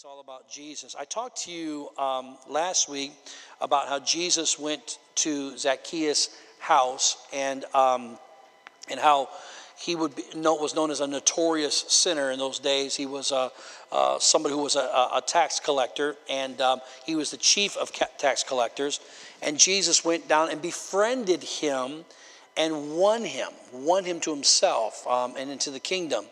It's all about Jesus. I talked to you um, last week about how Jesus went to Zacchaeus' house and um, and how he would be, was known as a notorious sinner in those days. He was uh, uh, somebody who was a, a tax collector, and um, he was the chief of tax collectors. And Jesus went down and befriended him and won him, won him to himself um, and into the kingdom.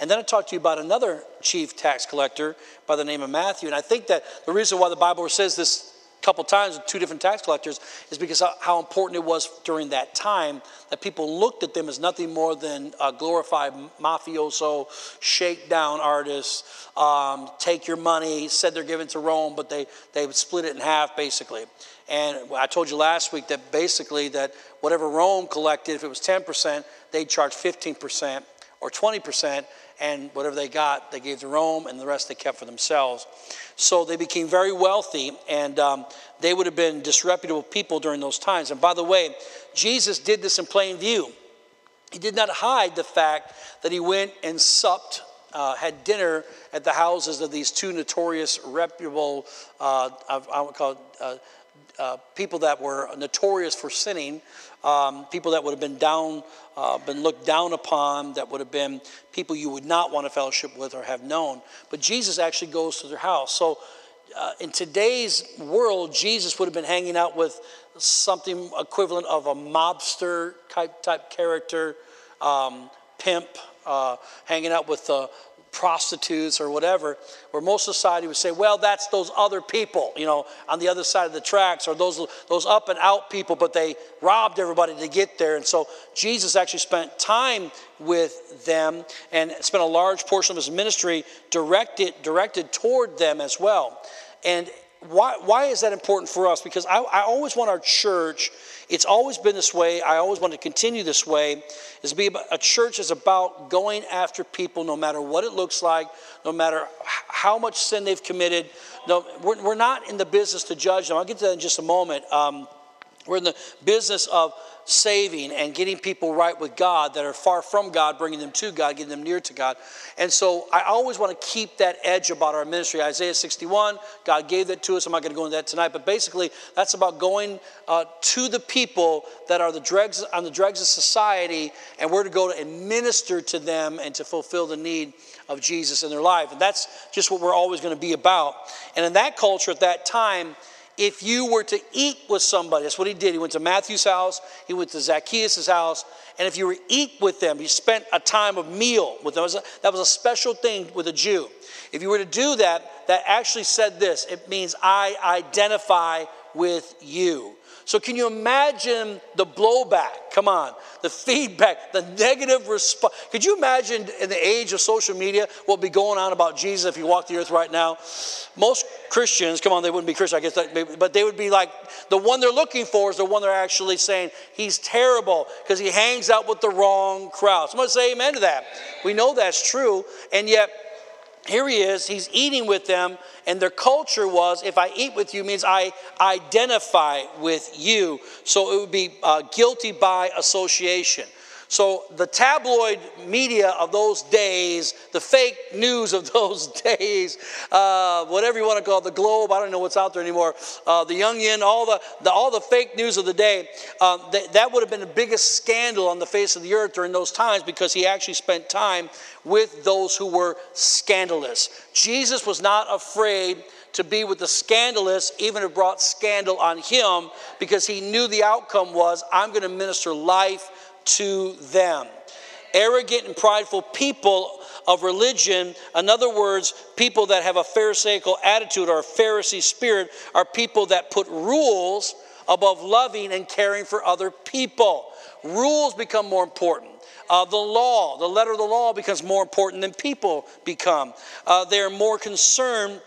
And then I talked to you about another chief tax collector by the name of Matthew. And I think that the reason why the Bible says this a couple times with two different tax collectors is because how important it was during that time that people looked at them as nothing more than a glorified mafioso, shakedown artists, um, take your money, said they're giving to Rome, but they, they would split it in half basically. And I told you last week that basically that whatever Rome collected, if it was 10%, they'd charge 15% or 20%, and whatever they got, they gave to Rome, and the rest they kept for themselves. So they became very wealthy, and um, they would have been disreputable people during those times. And by the way, Jesus did this in plain view. He did not hide the fact that he went and supped uh, had dinner at the houses of these two notorious, reputable, uh, I would call it, uh, uh, people that were notorious for sinning, um, people that would have been down, uh, been looked down upon, that would have been people you would not want to fellowship with or have known. But Jesus actually goes to their house. So uh, in today's world, Jesus would have been hanging out with something equivalent of a mobster type type character, um, pimp, uh, hanging out with the prostitutes or whatever, where most society would say, well, that's those other people, you know, on the other side of the tracks, or those, those up and out people, but they robbed everybody to get there. And so Jesus actually spent time with them and spent a large portion of his ministry directed, directed toward them as well. And why, why is that important for us? Because I, I always want our church it's always been this way. I always want to continue this way. Is to be a church is about going after people, no matter what it looks like, no matter how much sin they've committed. No, we're, we're not in the business to judge them. I'll get to that in just a moment. Um, we're in the business of saving and getting people right with God that are far from God, bringing them to God, getting them near to God. And so I always want to keep that edge about our ministry. Isaiah 61, God gave that to us. I'm not going to go into that tonight, but basically that's about going uh, to the people that are the dregs on the dregs of society, and we're to go to and minister to them and to fulfill the need of Jesus in their life. And that's just what we're always going to be about. And in that culture at that time, if you were to eat with somebody, that's what he did. He went to Matthew's house, he went to Zacchaeus' house, and if you were to eat with them, you spent a time of meal with them. That was a special thing with a Jew. If you were to do that, that actually said this it means I identify with you. So, can you imagine the blowback? Come on, the feedback, the negative response. Could you imagine in the age of social media what would be going on about Jesus if he walked the earth right now? Most Christians, come on, they wouldn't be Christian, I guess, but they would be like the one they're looking for is the one they're actually saying he's terrible because he hangs out with the wrong crowd. Someone say amen to that. We know that's true, and yet here he is, he's eating with them, and their culture was if I eat with you means I identify with you. So it would be uh, guilty by association. So, the tabloid media of those days, the fake news of those days, uh, whatever you want to call it, the Globe, I don't know what's out there anymore, uh, the Onion, all the, the, all the fake news of the day, um, th- that would have been the biggest scandal on the face of the earth during those times because he actually spent time with those who were scandalous. Jesus was not afraid to be with the scandalous, even if it brought scandal on him, because he knew the outcome was I'm going to minister life to them. Arrogant and prideful people of religion, in other words, people that have a Pharisaical attitude or a Pharisee spirit, are people that put rules above loving and caring for other people. Rules become more important. Uh, the law, the letter of the law becomes more important than people become. Uh, they're more concerned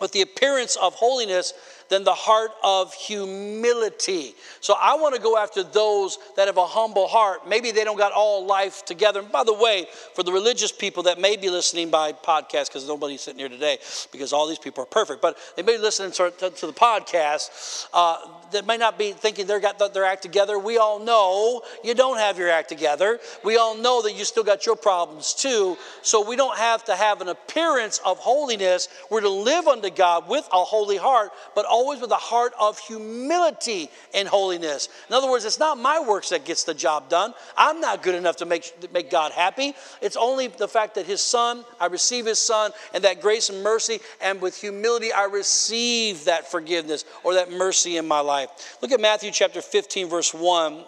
with the appearance of holiness than the heart of humility. So I want to go after those that have a humble heart. Maybe they don't got all life together. And by the way, for the religious people that may be listening by podcast, because nobody's sitting here today, because all these people are perfect, but they may be listening to, to, to the podcast uh, that may not be thinking they got their act together. We all know you don't have your act together. We all know that you still got your problems too. So we don't have to have an appearance of holiness. We're to live unto God with a holy heart, but always with a heart of humility and holiness. In other words, it's not my works that gets the job done. I'm not good enough to make, to make God happy. It's only the fact that His Son, I receive His Son, and that grace and mercy, and with humility, I receive that forgiveness or that mercy in my life. Look at Matthew chapter 15, verse 1.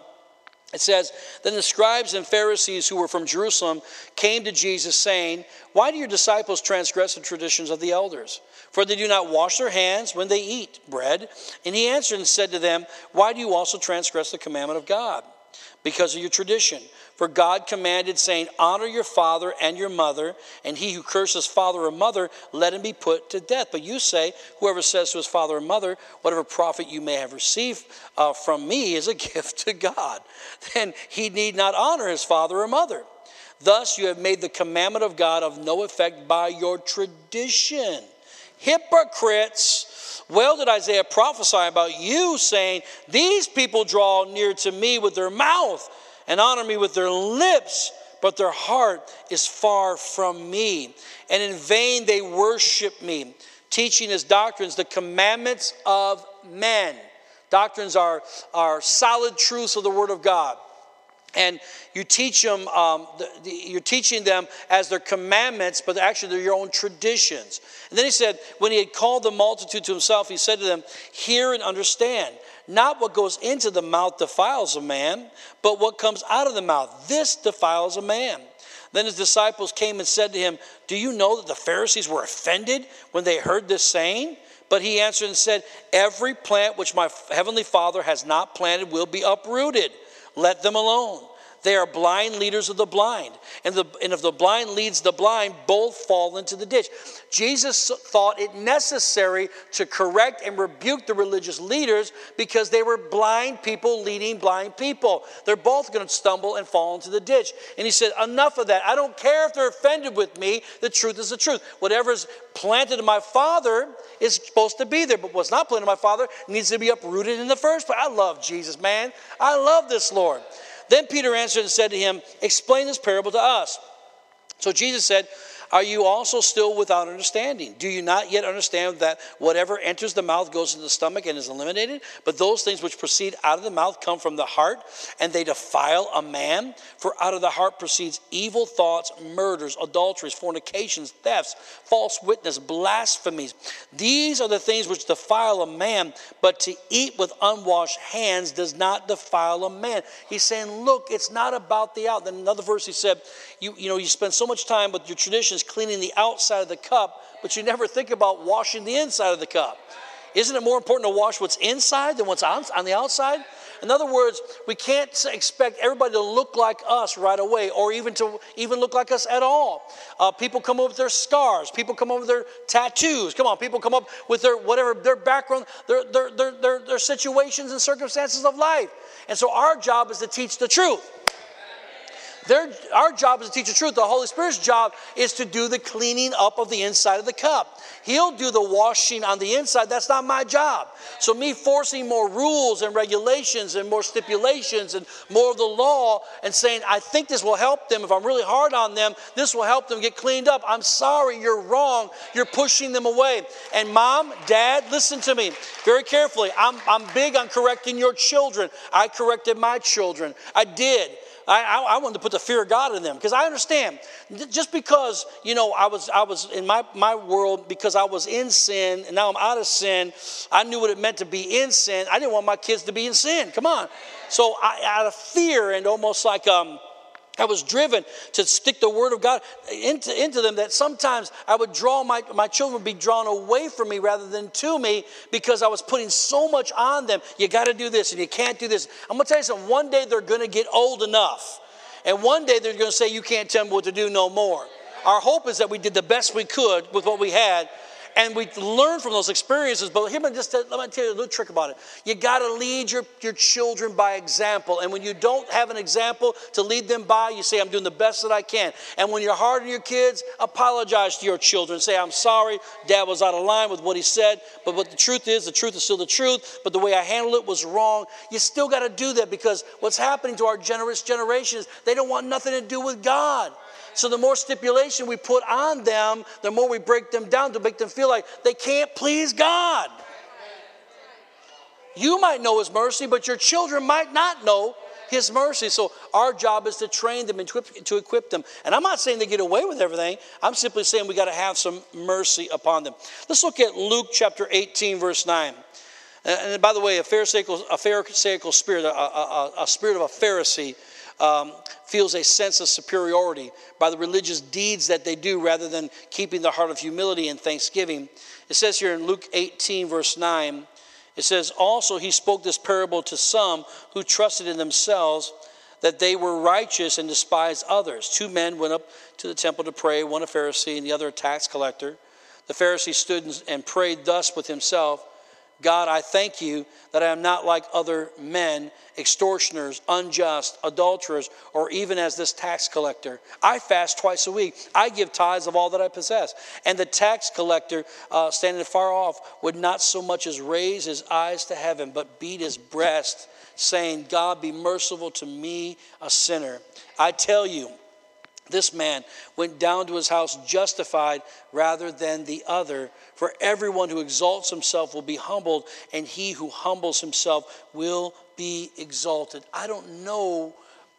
It says, Then the scribes and Pharisees who were from Jerusalem came to Jesus, saying, Why do your disciples transgress the traditions of the elders? For they do not wash their hands when they eat bread. And he answered and said to them, Why do you also transgress the commandment of God? Because of your tradition. For God commanded, saying, Honor your father and your mother, and he who curses father or mother, let him be put to death. But you say, Whoever says to his father or mother, Whatever profit you may have received uh, from me is a gift to God, then he need not honor his father or mother. Thus you have made the commandment of God of no effect by your tradition. Hypocrites! Well, did Isaiah prophesy about you, saying, These people draw near to me with their mouth and honor me with their lips, but their heart is far from me. And in vain they worship me, teaching as doctrines the commandments of men. Doctrines are, are solid truths of the Word of God and you teach them um, the, the, you're teaching them as their commandments but actually they're your own traditions and then he said when he had called the multitude to himself he said to them hear and understand not what goes into the mouth defiles a man, but what comes out of the mouth. This defiles a man. Then his disciples came and said to him, Do you know that the Pharisees were offended when they heard this saying? But he answered and said, Every plant which my heavenly Father has not planted will be uprooted. Let them alone. They are blind leaders of the blind. And, the, and if the blind leads the blind, both fall into the ditch. Jesus thought it necessary to correct and rebuke the religious leaders because they were blind people leading blind people. They're both going to stumble and fall into the ditch. And he said, Enough of that. I don't care if they're offended with me. The truth is the truth. Whatever's planted in my Father is supposed to be there, but what's not planted in my Father needs to be uprooted in the first place. I love Jesus, man. I love this Lord. Then Peter answered and said to him, Explain this parable to us. So Jesus said, are you also still without understanding? Do you not yet understand that whatever enters the mouth goes into the stomach and is eliminated? But those things which proceed out of the mouth come from the heart, and they defile a man. For out of the heart proceeds evil thoughts, murders, adulteries, fornications, thefts, false witness, blasphemies. These are the things which defile a man, but to eat with unwashed hands does not defile a man. He's saying, look, it's not about the out. Then another verse he said, you, you know, you spend so much time with your traditions cleaning the outside of the cup, but you never think about washing the inside of the cup. Isn't it more important to wash what's inside than what's on, on the outside? In other words, we can't expect everybody to look like us right away or even to even look like us at all. Uh, people come up with their scars. People come up with their tattoos. Come on, people come up with their whatever, their background, their, their, their, their, their situations and circumstances of life. And so our job is to teach the truth. Their, our job is to teach the truth. The Holy Spirit's job is to do the cleaning up of the inside of the cup. He'll do the washing on the inside. That's not my job. So, me forcing more rules and regulations and more stipulations and more of the law and saying, I think this will help them. If I'm really hard on them, this will help them get cleaned up. I'm sorry, you're wrong. You're pushing them away. And, mom, dad, listen to me very carefully. I'm, I'm big on correcting your children. I corrected my children. I did. I, I, I wanted to put the fear of God in them because I understand. Just because, you know, I was, I was in my, my world because I was in sin and now I'm out of sin, I knew what it meant to be in sin. I didn't want my kids to be in sin. Come on. So I, out of fear and almost like, um, I was driven to stick the word of God into, into them that sometimes I would draw my, my children would be drawn away from me rather than to me because I was putting so much on them. You got to do this and you can't do this. I'm going to tell you something. One day they're going to get old enough. And one day they're going to say, You can't tell me what to do no more. Our hope is that we did the best we could with what we had And we learn from those experiences. But here, just let me tell you a little trick about it. You got to lead your, your children by example. And when you don't have an example to lead them by, you say, I'm doing the best that I can. And when you're hard on your kids, apologize to your children. Say, I'm sorry, dad was out of line with what he said. But what the truth is, the truth is still the truth. But the way I handled it was wrong. You still got to do that because what's happening to our generous generation is they don't want nothing to do with God. So the more stipulation we put on them, the more we break them down to make them feel like they can't please God. You might know His mercy, but your children might not know His mercy. So our job is to train them and to equip them. And I'm not saying they get away with everything. I'm simply saying we got to have some mercy upon them. Let's look at Luke chapter 18, verse 9. And by the way, a Pharisaical, a Pharisaical spirit, a, a, a spirit of a Pharisee, um, feels a sense of superiority by the religious deeds that they do rather than keeping the heart of humility and thanksgiving. It says here in Luke 18, verse 9, it says, Also he spoke this parable to some who trusted in themselves that they were righteous and despised others. Two men went up to the temple to pray, one a Pharisee and the other a tax collector. The Pharisee stood and prayed thus with himself God, I thank you that I am not like other men, extortioners, unjust, adulterers, or even as this tax collector. I fast twice a week. I give tithes of all that I possess. And the tax collector, uh, standing far off, would not so much as raise his eyes to heaven, but beat his breast, saying, God, be merciful to me, a sinner. I tell you, this man went down to his house justified rather than the other. For everyone who exalts himself will be humbled, and he who humbles himself will be exalted. I don't know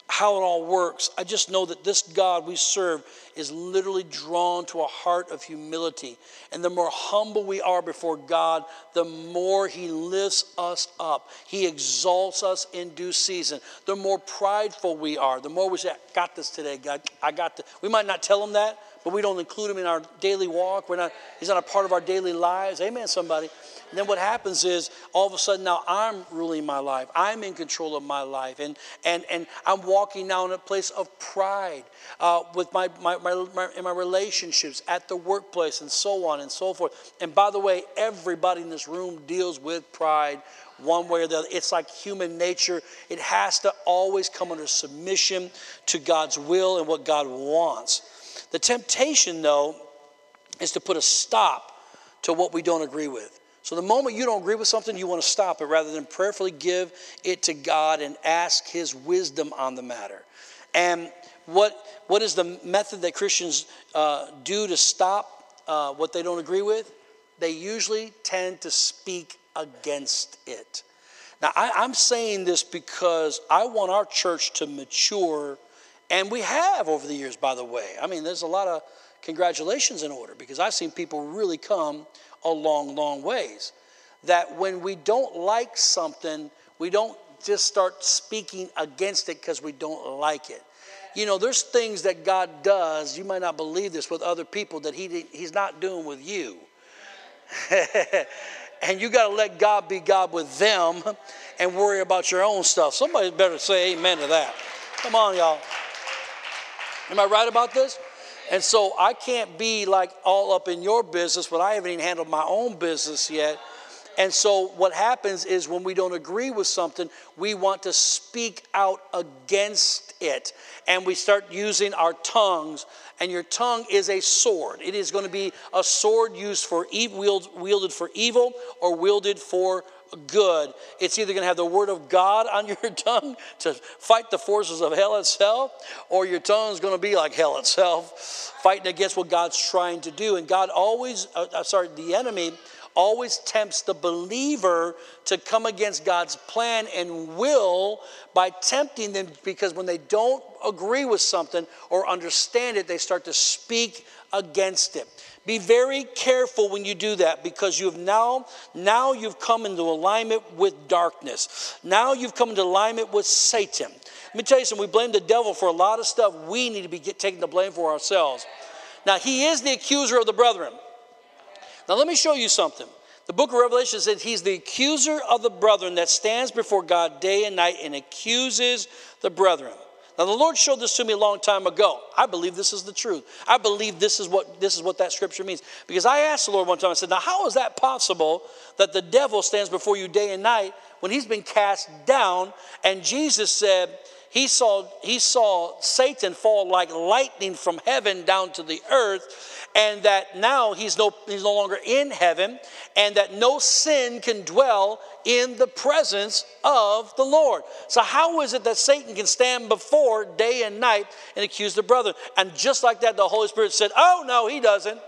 how it all works. I just know that this God we serve is literally drawn to a heart of humility. And the more humble we are before God, the more He lifts us up. He exalts us in due season. The more prideful we are, the more we say, I got this today, God. I got this. We might not tell Him that, but we don't include Him in our daily walk. We're not, He's not a part of our daily lives. Amen, somebody. And then what happens is all of a sudden now I'm ruling my life. I'm in control of my life. And, and, and I'm walking now in a place of pride uh, with my, my, my, my, in my relationships, at the workplace, and so on and so forth. And by the way, everybody in this room deals with pride one way or the other. It's like human nature. It has to always come under submission to God's will and what God wants. The temptation, though, is to put a stop to what we don't agree with. So the moment you don't agree with something, you want to stop it rather than prayerfully give it to God and ask His wisdom on the matter. And what, what is the method that Christians uh, do to stop uh, what they don't agree with? They usually tend to speak against it. Now, I, I'm saying this because I want our church to mature, and we have over the years, by the way. I mean, there's a lot of congratulations in order because I've seen people really come a long, long ways. That when we don't like something, we don't just start speaking against it because we don't like it. You know, there's things that God does, you might not believe this, with other people that he, He's not doing with you. and you got to let God be God with them and worry about your own stuff. Somebody better say amen to that. Come on, y'all. Am I right about this? And so I can't be like all up in your business, but I haven't even handled my own business yet. And so what happens is when we don't agree with something, we want to speak out against it. And we start using our tongues. And your tongue is a sword. It is going to be a sword used for evil, wielded for evil or wielded for good. It's either going to have the word of God on your tongue to fight the forces of hell itself, or your tongue is going to be like hell itself, fighting against what God's trying to do. And God always, uh, uh, sorry, the enemy always tempts the believer to come against God's plan and will by tempting them because when they don't agree with something or understand it, they start to speak against it. Be very careful when you do that because you've now now you've come into alignment with darkness. Now you've come into alignment with Satan. Let me tell you something. We blame the devil for a lot of stuff we need to be get, taking the blame for ourselves. Now he is the accuser of the brethren. Now let me show you something. The book of Revelation says he's the accuser of the brethren that stands before God day and night and accuses the brethren. Now the Lord showed this to me a long time ago. I believe this is the truth. I believe this is what this is what that scripture means. Because I asked the Lord one time, I said, Now how is that possible that the devil stands before you day and night when he's been cast down? And Jesus said, he saw, he saw Satan fall like lightning from heaven down to the earth, and that now he's no, he's no longer in heaven, and that no sin can dwell in the presence of the Lord. So, how is it that Satan can stand before day and night and accuse the brother? And just like that, the Holy Spirit said, Oh, no, he doesn't.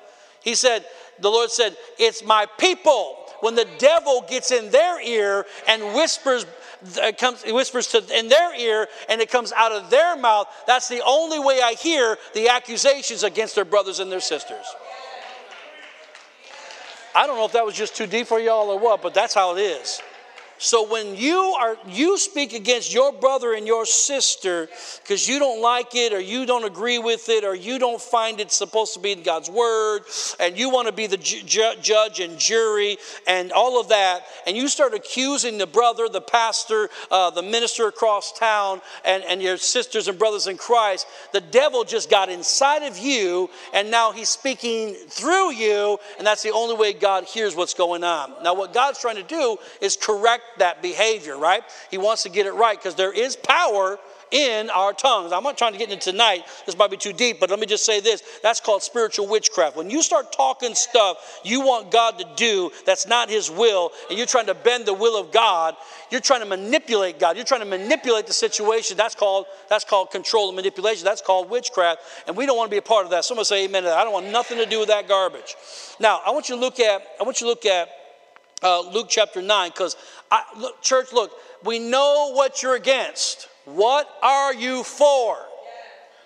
He said, The Lord said, It's my people. When the devil gets in their ear and whispers it comes, it whispers to, in their ear and it comes out of their mouth. That's the only way I hear the accusations against their brothers and their sisters. I don't know if that was just too deep for y'all or what, but that's how it is. So when you are you speak against your brother and your sister because you don't like it or you don't agree with it or you don't find it supposed to be in God's word and you want to be the ju- judge and jury and all of that and you start accusing the brother, the pastor, uh, the minister across town and, and your sisters and brothers in Christ, the devil just got inside of you and now he's speaking through you and that's the only way God hears what's going on. Now what God's trying to do is correct that behavior, right? He wants to get it right because there is power in our tongues. I'm not trying to get into tonight. This might be too deep, but let me just say this. That's called spiritual witchcraft. When you start talking stuff you want God to do that's not his will and you're trying to bend the will of God, you're trying to manipulate God. You're trying to manipulate the situation. That's called that's called control and manipulation. That's called witchcraft, and we don't want to be a part of that. Someone say amen. I don't want nothing to do with that garbage. Now, I want you to look at I want you to look at uh, Luke chapter 9, because look, church, look, we know what you're against. What are you for?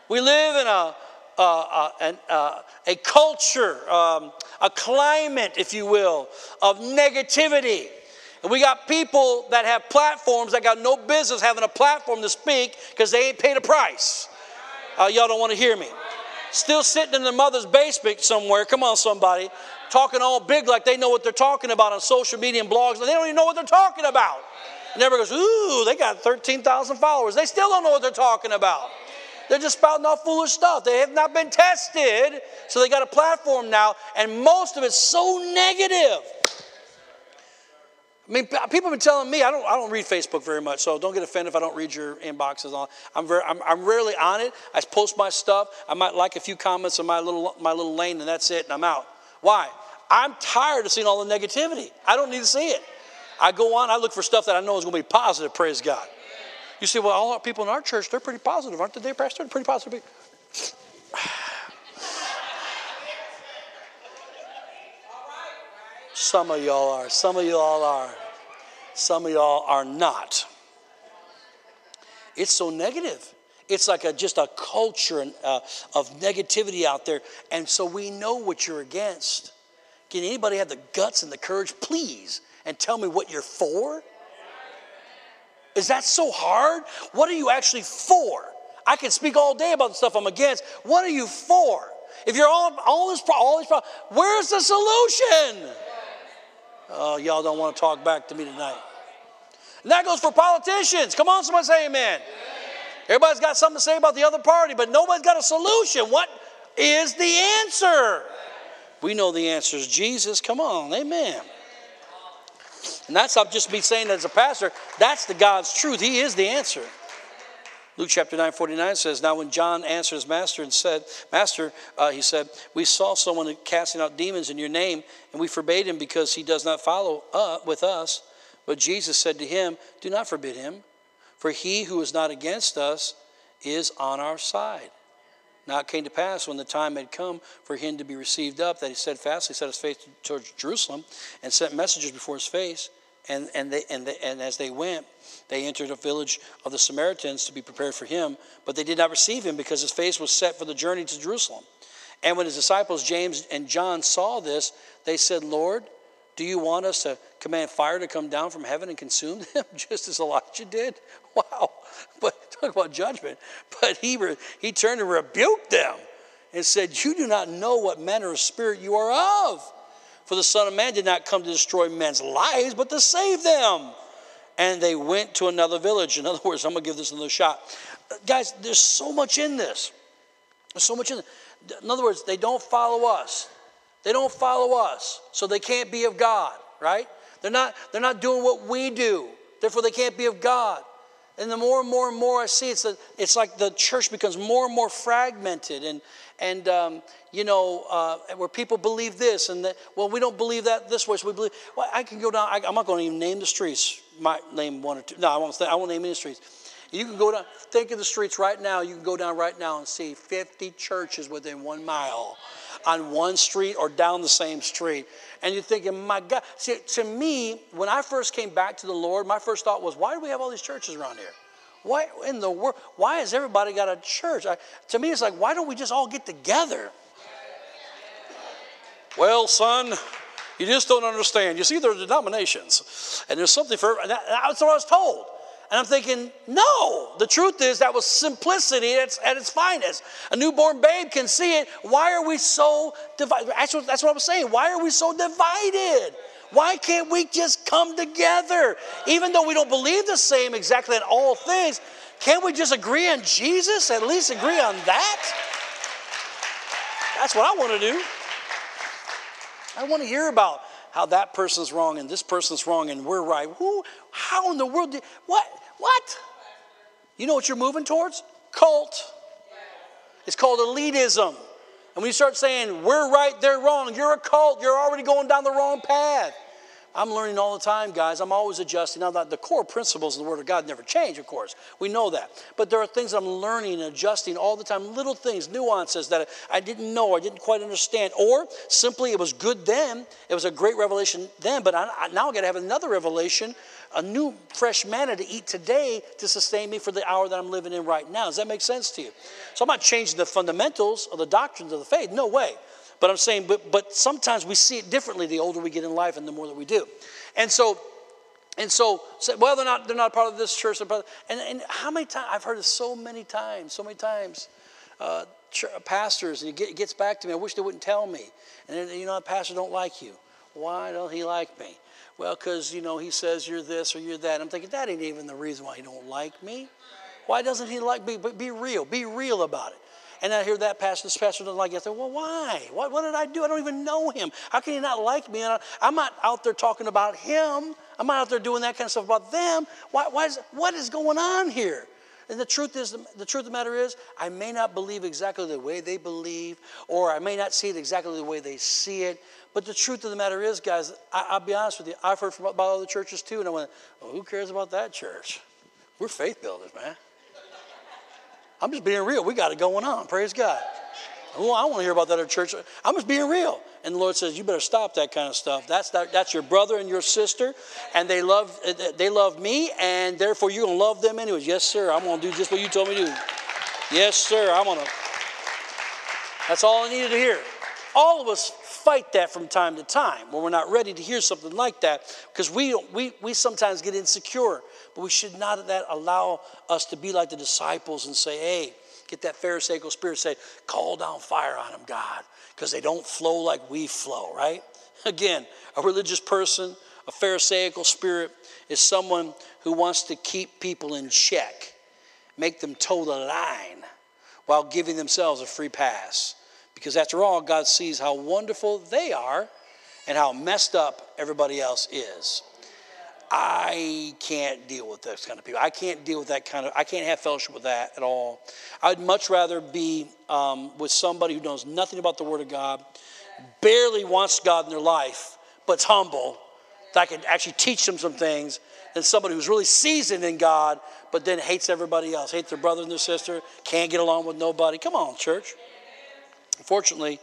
We live in a, uh, uh, uh, a culture, um, a climate, if you will, of negativity. And we got people that have platforms that got no business having a platform to speak because they ain't paid a price. Uh, y'all don't want to hear me. Still sitting in their mother's basement somewhere. Come on, somebody talking all big like they know what they're talking about on social media and blogs, and they don't even know what they're talking about. And everybody goes, Ooh, they got 13,000 followers. They still don't know what they're talking about. They're just spouting off foolish stuff. They have not been tested, so they got a platform now, and most of it's so negative. I mean, people have been telling me I don't. I don't read Facebook very much, so don't get offended if I don't read your inboxes. On I'm very. I'm, I'm rarely on it. I post my stuff. I might like a few comments in my little my little lane, and that's it, and I'm out. Why? I'm tired of seeing all the negativity. I don't need to see it. I go on, I look for stuff that I know is going to be positive, praise God. You see, well, all our people in our church, they're pretty positive, aren't they, Pastor? They're pretty positive. Some of y'all are. Some of y'all are. Some of y'all are not. It's so negative. It's like a, just a culture uh, of negativity out there. And so we know what you're against. Can anybody have the guts and the courage, please, and tell me what you're for? Is that so hard? What are you actually for? I can speak all day about the stuff I'm against. What are you for? If you're all, all this, all this, where's the solution? Oh, y'all don't want to talk back to me tonight. And that goes for politicians. Come on, someone say amen. Everybody's got something to say about the other party, but nobody's got a solution. What is the answer? We know the answer is Jesus. Come on, amen. And that's not just me saying as a pastor, that's the God's truth. He is the answer. Luke chapter 9, 49 says, Now when John answered his master and said, Master, uh, he said, We saw someone casting out demons in your name, and we forbade him because he does not follow up with us. But Jesus said to him, Do not forbid him, for he who is not against us is on our side. Now it came to pass when the time had come for him to be received up that he steadfastly set his face towards Jerusalem and sent messengers before his face. And, and, they, and, they, and as they went, they entered a village of the Samaritans to be prepared for him, but they did not receive him because his face was set for the journey to Jerusalem. And when his disciples, James and John, saw this, they said, Lord, do you want us to command fire to come down from heaven and consume them, just as Elijah did? Wow. But talk about judgment. But he, re, he turned and rebuked them and said, You do not know what manner of spirit you are of. For the Son of Man did not come to destroy men's lives, but to save them. And they went to another village. In other words, I'm going to give this another shot. guys, there's so much in this. There's so much in it. In other words, they don't follow us. They don't follow us, so they can't be of God, right? They're not, they're not doing what we do, therefore they can't be of God. And the more and more and more I see, it's, a, it's like the church becomes more and more fragmented, and, and um, you know, uh, where people believe this and that, well, we don't believe that this way, so we believe, well, I can go down, I, am not going to even name the streets, might name one or two, no, I won't, say I won't name any streets. You can go down, think of the streets right now, you can go down right now and see 50 churches within one mile on one street or down the same street. And you're thinking, my God. See, to me, when I first came back to the Lord, my first thought was, why do we have all these churches around here? Why in the world? Why has everybody got a church? I, to me, it's like, why don't we just all get together? Well, son, you just don't understand. You see, there are denominations, and there's something for. That's what I was told. And I'm thinking, no, the truth is that was simplicity at its, at its finest. A newborn babe can see it. Why are we so divided? Actually, that's what I'm saying. Why are we so divided? Why can't we just come together? Even though we don't believe the same exactly in all things, can't we just agree on Jesus? At least agree on that? That's what I want to do. I want to hear about how that person's wrong and this person's wrong and we're right. Who, how in the world did, what? What? You know what you're moving towards? Cult. It's called elitism. And when you start saying, we're right, they're wrong, you're a cult, you're already going down the wrong path. I'm learning all the time, guys. I'm always adjusting. Now, the core principles of the Word of God never change, of course. We know that. But there are things I'm learning and adjusting all the time, little things, nuances that I didn't know, I didn't quite understand. Or simply it was good then, it was a great revelation then, but I, I, now I got to have another revelation a new fresh manna to eat today to sustain me for the hour that I'm living in right now. Does that make sense to you? So I'm not changing the fundamentals or the doctrines of the faith. No way. But I'm saying, but, but sometimes we see it differently the older we get in life and the more that we do. And so, and so, so well, they're not, they're not part of this church. and, and how many times, I've heard it so many times, so many times. Uh, pastors, and he gets back to me. I wish they wouldn't tell me. And you know, pastor don't like you. Why don't he like me? Well, because, you know, he says you're this or you're that. I'm thinking, that ain't even the reason why he don't like me. Why doesn't he like me? But be real. Be real about it. And I hear that pastor, this pastor doesn't like it. I say, well, why? What, what did I do? I don't even know him. How can he not like me? And I, am not out there talking about him. I'm not out there doing that kind of stuff about them. Why, why is, what is going on here? And the truth is, the truth of the matter is, I may not believe exactly the way they believe, or I may not see it exactly the way they see it, but the truth of the matter is, guys, I, will be honest with you. I've heard from, about other churches too, and I went, well, who cares about that church? We're faith builders, man. I'm just being real. We got it going on. Praise God. Oh, I want to hear about that other church. I'm just being real. And the Lord says, you better stop that kind of stuff. That's, that, that's your brother and your sister, and they love, they love me, and therefore you're to love them anyways. Yes, sir. I'm to do just what you told me to do. Yes, sir. I'm to. That's all I needed to hear. All of us fight that from time to time when we're not ready to hear something like that because we, we, we sometimes get insecure. But we should not that allow us to be like the disciples and say, hey, get that Pharisaical spirit, say, call down fire on them, God, because they don't flow like we flow, right? Again, a religious person, a Pharisaical spirit is someone who wants to keep people in check, make them toe the line while giving themselves a free pass. Because after all, God sees how wonderful they are and how messed up everybody else is. I can't deal with those kind of people. I can't deal with that kind of, I can't have fellowship with that at all. I'd much rather be um, with somebody who knows nothing about the Word of God, barely wants God in their life, but's humble, that I can actually teach them some things, than somebody who's really seasoned in God, but then hates everybody else, hates their brother and their sister, can't get along with nobody. Come on, church. Unfortunately,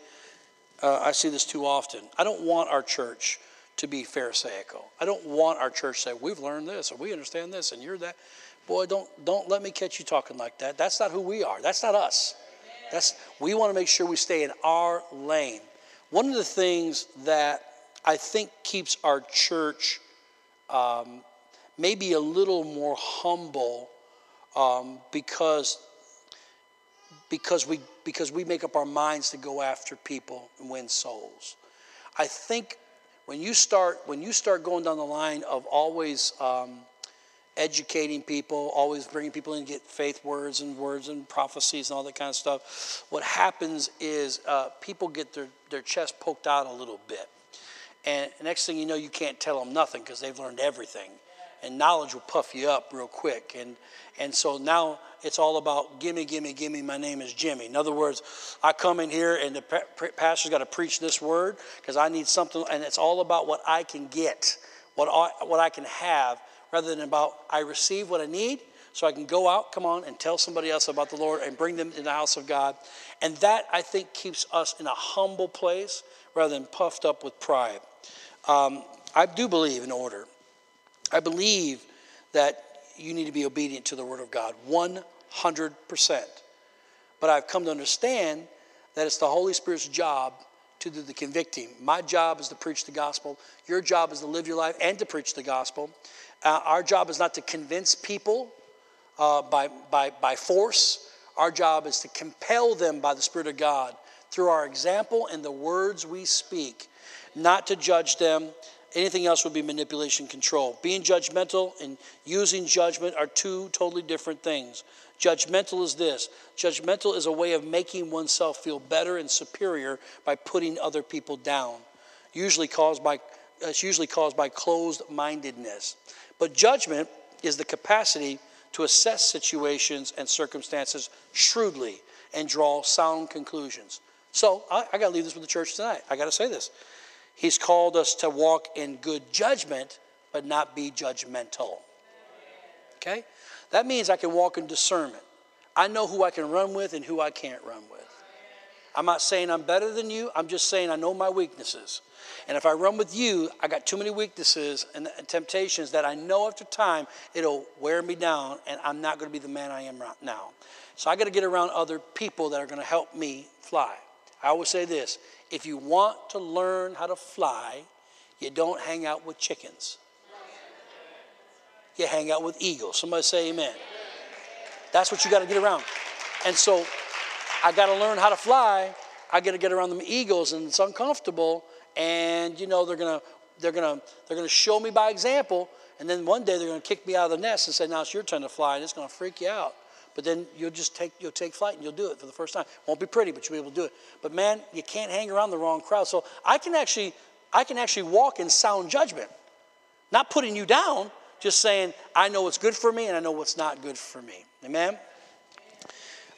uh, I see this too often. I don't want our church to be Pharisaical. I don't want our church to say, we've learned this or we understand this and you're that. Boy, don't, don't let me catch you talking like that. That's not who we are. That's not us. That's, we want to make sure we stay in our lane. One of the things that I think keeps our church um, maybe a little more humble um, because because we because we make up our minds to go after people and win souls. I think when you start when you start going down the line of always um, educating people, always bringing people in to get faith words and words and prophecies and all that kind of stuff. What happens is uh, people get their, their chest poked out a little bit. And next thing you know, you can't tell them nothing because they've learned everything. And knowledge will puff you up real quick. And, and so now it's all about gimme, gimme, gimme, my name is Jimmy. In other words, I come in here and the pastor's got to preach this word because I need something, and it's all about what I can get, what I, what I can have rather than about I receive what I need so I can go out, come on, and tell somebody else about the Lord and bring them in the house of God. And that, I think, keeps us in a humble place rather than puffed up with pride. Um, I do believe in order. I believe that you need to be obedient to the Word of God 100%. But I've come to understand that it's the Holy Spirit's job to do the convicting. My job is to preach the gospel. Your job is to live your life and to preach the gospel. Uh, our job is not to convince people uh, by, by, by force. Our job is to compel them by the Spirit of God through our example and the words we speak, not to judge them. Anything else would be manipulation control. Being judgmental and using judgment are two totally different things. Judgmental is this judgmental is a way of making oneself feel better and superior by putting other people down, usually caused by, it's usually caused by closed mindedness. But judgment is the capacity to assess situations and circumstances shrewdly and draw sound conclusions. So I, I got to leave this with the church tonight. I got to say this. He's called us to walk in good judgment, but not be judgmental. Okay? That means I can walk in discernment. I know who I can run with and who I can't run with. I'm not saying I'm better than you, I'm just saying I know my weaknesses. And if I run with you, I got too many weaknesses and, temptations that I know after time it'll wear me down and I'm not going to be the man I am right now. So I got to get around other people that are going to help me fly. I always say this if you want to learn how to fly, you don't hang out with chickens. You hang out with eagles. Somebody say amen. That's what you got to get around. And so I got to learn how to fly. I got to get around them eagles, and it's uncomfortable. And you know they're gonna they're gonna they're gonna show me by example. And then one day they're gonna kick me out of the nest and say, "Now it's your turn to fly," and it's gonna freak you out. But then you'll just take you'll take flight and you'll do it for the first time. Won't be pretty, but you'll be able to do it. But man, you can't hang around the wrong crowd. So I can actually I can actually walk in sound judgment, not putting you down, just saying I know what's good for me and I know what's not good for me. Amen.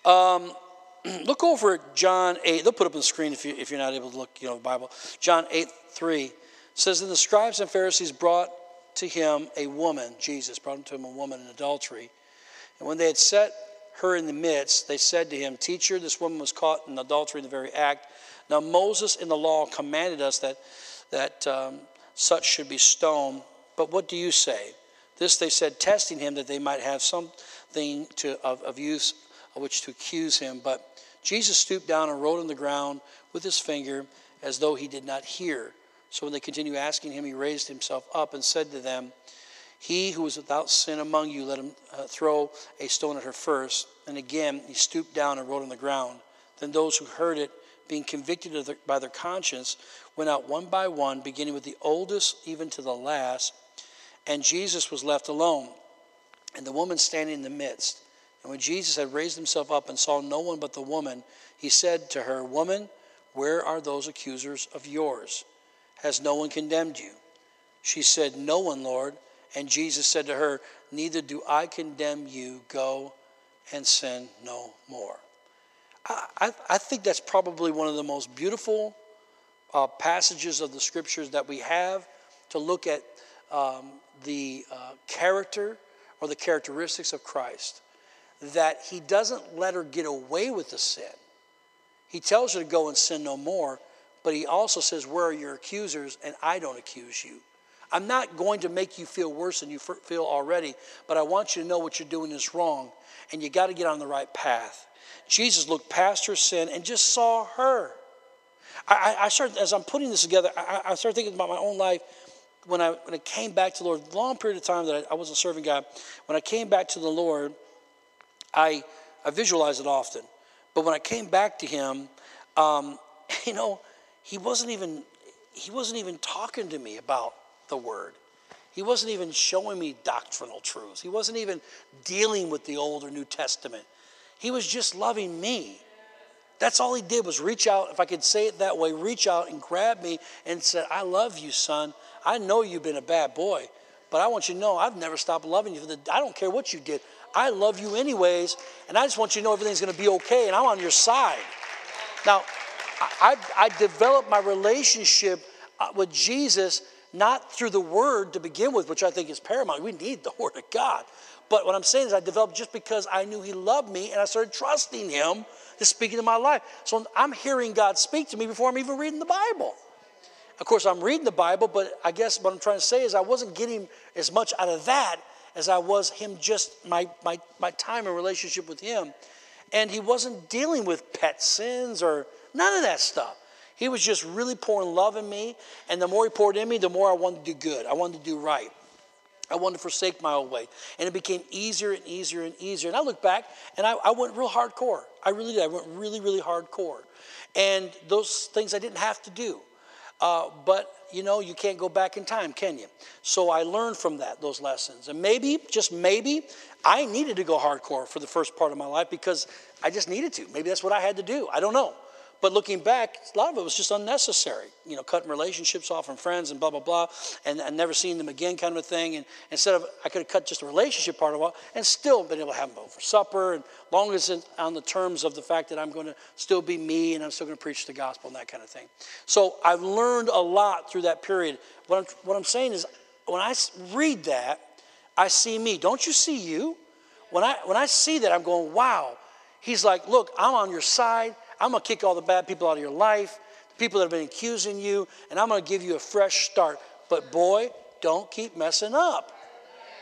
Um, look over at John 8. They'll put up on the screen if, you, if you're not able to look, you know, the Bible. John 8, 3 says, And the scribes and Pharisees brought to him a woman, Jesus brought to him a woman in adultery. And when they had set her in the midst, they said to him, Teacher, this woman was caught in adultery in the very act. Now Moses in the law commanded us that, that um, such should be stoned. But what do you say? This they said, testing him that they might have something to, of, of use of which to accuse him. But Jesus stooped down and wrote on the ground with his finger as though he did not hear. So when they continued asking him, he raised himself up and said to them, He who is without sin among you, let him uh, throw a stone at her first. And again, he stooped down and wrote on the ground. Then those who heard it, being convicted their, by their conscience, went out one by one, beginning with the oldest even to the last. And Jesus was left alone, and the woman standing in the midst. And when Jesus had raised himself up and saw no one but the woman, he said to her, Woman, where are those accusers of yours? Has no one condemned you? She said, No one, Lord. And Jesus said to her, Neither do I condemn you. Go and sin no more. I, I, I think that's probably one of the most beautiful uh, passages of the scriptures that we have to look at um, the uh, character or the characteristics of Christ that he doesn't let her get away with the sin. He tells her to go and sin no more, but he also says, Where are your accusers? And I don't accuse you. I'm not going to make you feel worse than you feel already, but I want you to know what you're doing is wrong, and you got to get on the right path. Jesus looked past her sin and just saw her. I, I started, as I'm putting this together, I, I started thinking about my own life when I, when I came back to the Lord, long period of time that I, I wasn't serving God. When I came back to the Lord, I, I visualize it often. But when I came back to him, um, you know, he wasn't even he wasn't even talking to me about the word. He wasn't even showing me doctrinal truths. He wasn't even dealing with the Old or New Testament. He was just loving me. That's all he did was reach out, if I could say it that way, reach out and grab me and said, I love you, son. I know you've been a bad boy, but I want you to know I've never stopped loving you. I don't care what you did. I love you anyways, and I just want you to know everything's going to be okay, and I'm on your side. Now, I, I, I developed my relationship uh, with Jesus not through the Word to begin with, which I think is paramount. We need the Word of God. But what I'm saying is, I developed just because I knew He loved me and I started trusting Him to speak into my life. So I'm hearing God speak to me before I'm even reading the Bible. Of course, I'm reading the Bible, but I guess what I'm trying to say is I wasn't getting as much out of that as I was Him just my, my, my time and relationship with Him. And He wasn't dealing with pet sins or none of that stuff. He was just really pouring love in me. And the more He poured in me, the more I wanted to do good. I wanted to do right. I wanted to forsake my old way. And it became easier and easier and easier. And I look back and I, I went real hardcore. I really did. I went really, really hardcore. And those things I didn't have to do. Uh, but you know, you can't go back in time, can you? So I learned from that, those lessons. And maybe, just maybe, I needed to go hardcore for the first part of my life because I just needed to. Maybe that's what I had to do. I don't know. But looking back, a lot of it was just unnecessary. You know, cutting relationships off from friends and blah, blah, blah, and, and never seeing them again kind of a thing. And instead of, I could have cut just a relationship part of it and still been able to have them over for supper, and long as it's on the terms of the fact that I'm going to still be me and I'm still going to preach the gospel and that kind of thing. So I've learned a lot through that period. What I'm, what I'm saying is, when I read that, I see me. Don't you see you? When I, when I see that, I'm going, wow. He's like, look, I'm on your side. I'm going to kick all the bad people out of your life, the people that have been accusing you, and I'm going to give you a fresh start. But boy, don't keep messing up.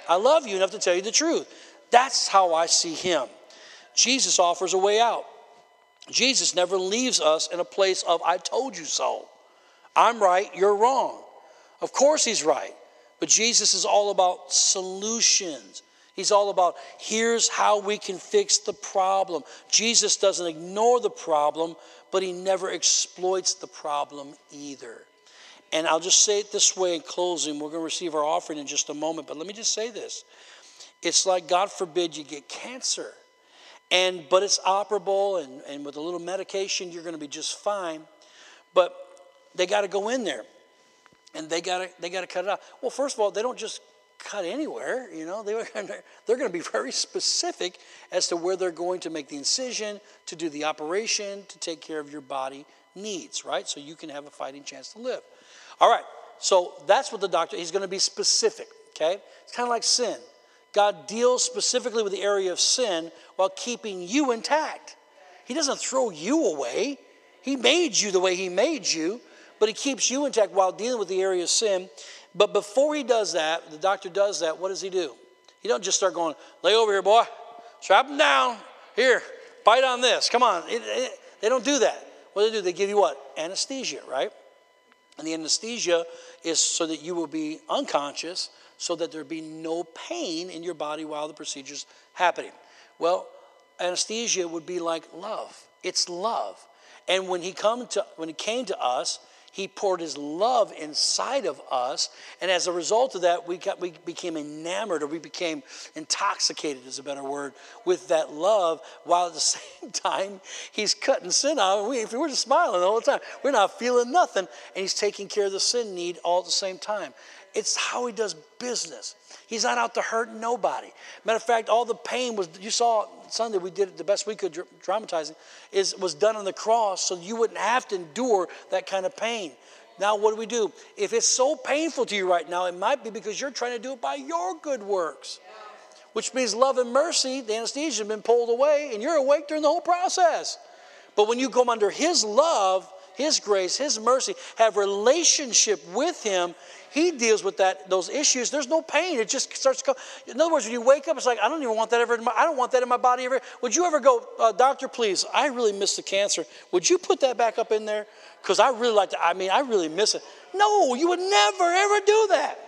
I love you enough to tell you the truth. That's how I see him. Jesus offers a way out. Jesus never leaves us in a place of, I told you so. I'm right, you're wrong. Of course, he's right. But Jesus is all about solutions. He's all about here's how we can fix the problem. Jesus doesn't ignore the problem, but he never exploits the problem either. And I'll just say it this way in closing. We're going to receive our offering in just a moment, but let me just say this. It's like, God forbid, you get cancer. And but it's operable, and, and with a little medication, you're going to be just fine. But they got to go in there and they got to they got to cut it out. Well, first of all, they don't just cut anywhere. You know, they were gonna, they're going to be very specific as to where they're going to make the incision, to do the operation, to take care of your body needs, right? So you can have a fighting chance to live. All right, so that's what the doctor, he's going to be specific, okay? It's kind of like sin. God deals specifically with the area of sin while keeping you intact. He doesn't throw you away. He made you the way He made you, but He keeps you intact while dealing with the area of sin. But before he does that, the doctor does that, what does he do? He don't just start going, lay over here, boy, strap him down. Here, bite on this. Come on. It, it, they don't do that. What do they do? They give you what? Anesthesia, right? And the anesthesia is so that you will be unconscious, so that there be no pain in your body while the procedure's happening. Well, anesthesia would be like love. It's love. And when he come to when he came to us, he poured his love inside of us. And as a result of that, we, got, we became enamored or we became intoxicated, is a better word, with that love, while at the same time, he's cutting sin out. We, we're just smiling all the time. We're not feeling nothing. And he's taking care of the sin need all at the same time. It's how he does business. He's not out to hurt nobody. Matter of fact, all the pain was, you saw Sunday, we did it the best we could dramatizing, is was done on the cross so you wouldn't have to endure that kind of pain. Now, what do we do? If it's so painful to you right now, it might be because you're trying to do it by your good works, which means love and mercy, the anesthesia has been pulled away, and you're awake during the whole process. But when you come under His love, His grace, His mercy, have relationship with Him, he deals with that those issues. There's no pain. It just starts to go. In other words, when you wake up, it's like I don't even want that ever. In my, I don't want that in my body ever. Would you ever go, uh, doctor? Please, I really miss the cancer. Would you put that back up in there? Because I really like to. I mean, I really miss it. No, you would never ever do that.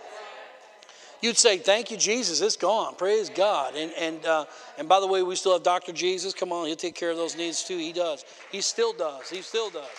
You'd say, "Thank you, Jesus. It's gone. Praise God." And and uh, and by the way, we still have Doctor Jesus. Come on, he'll take care of those needs too. He does. He still does. He still does.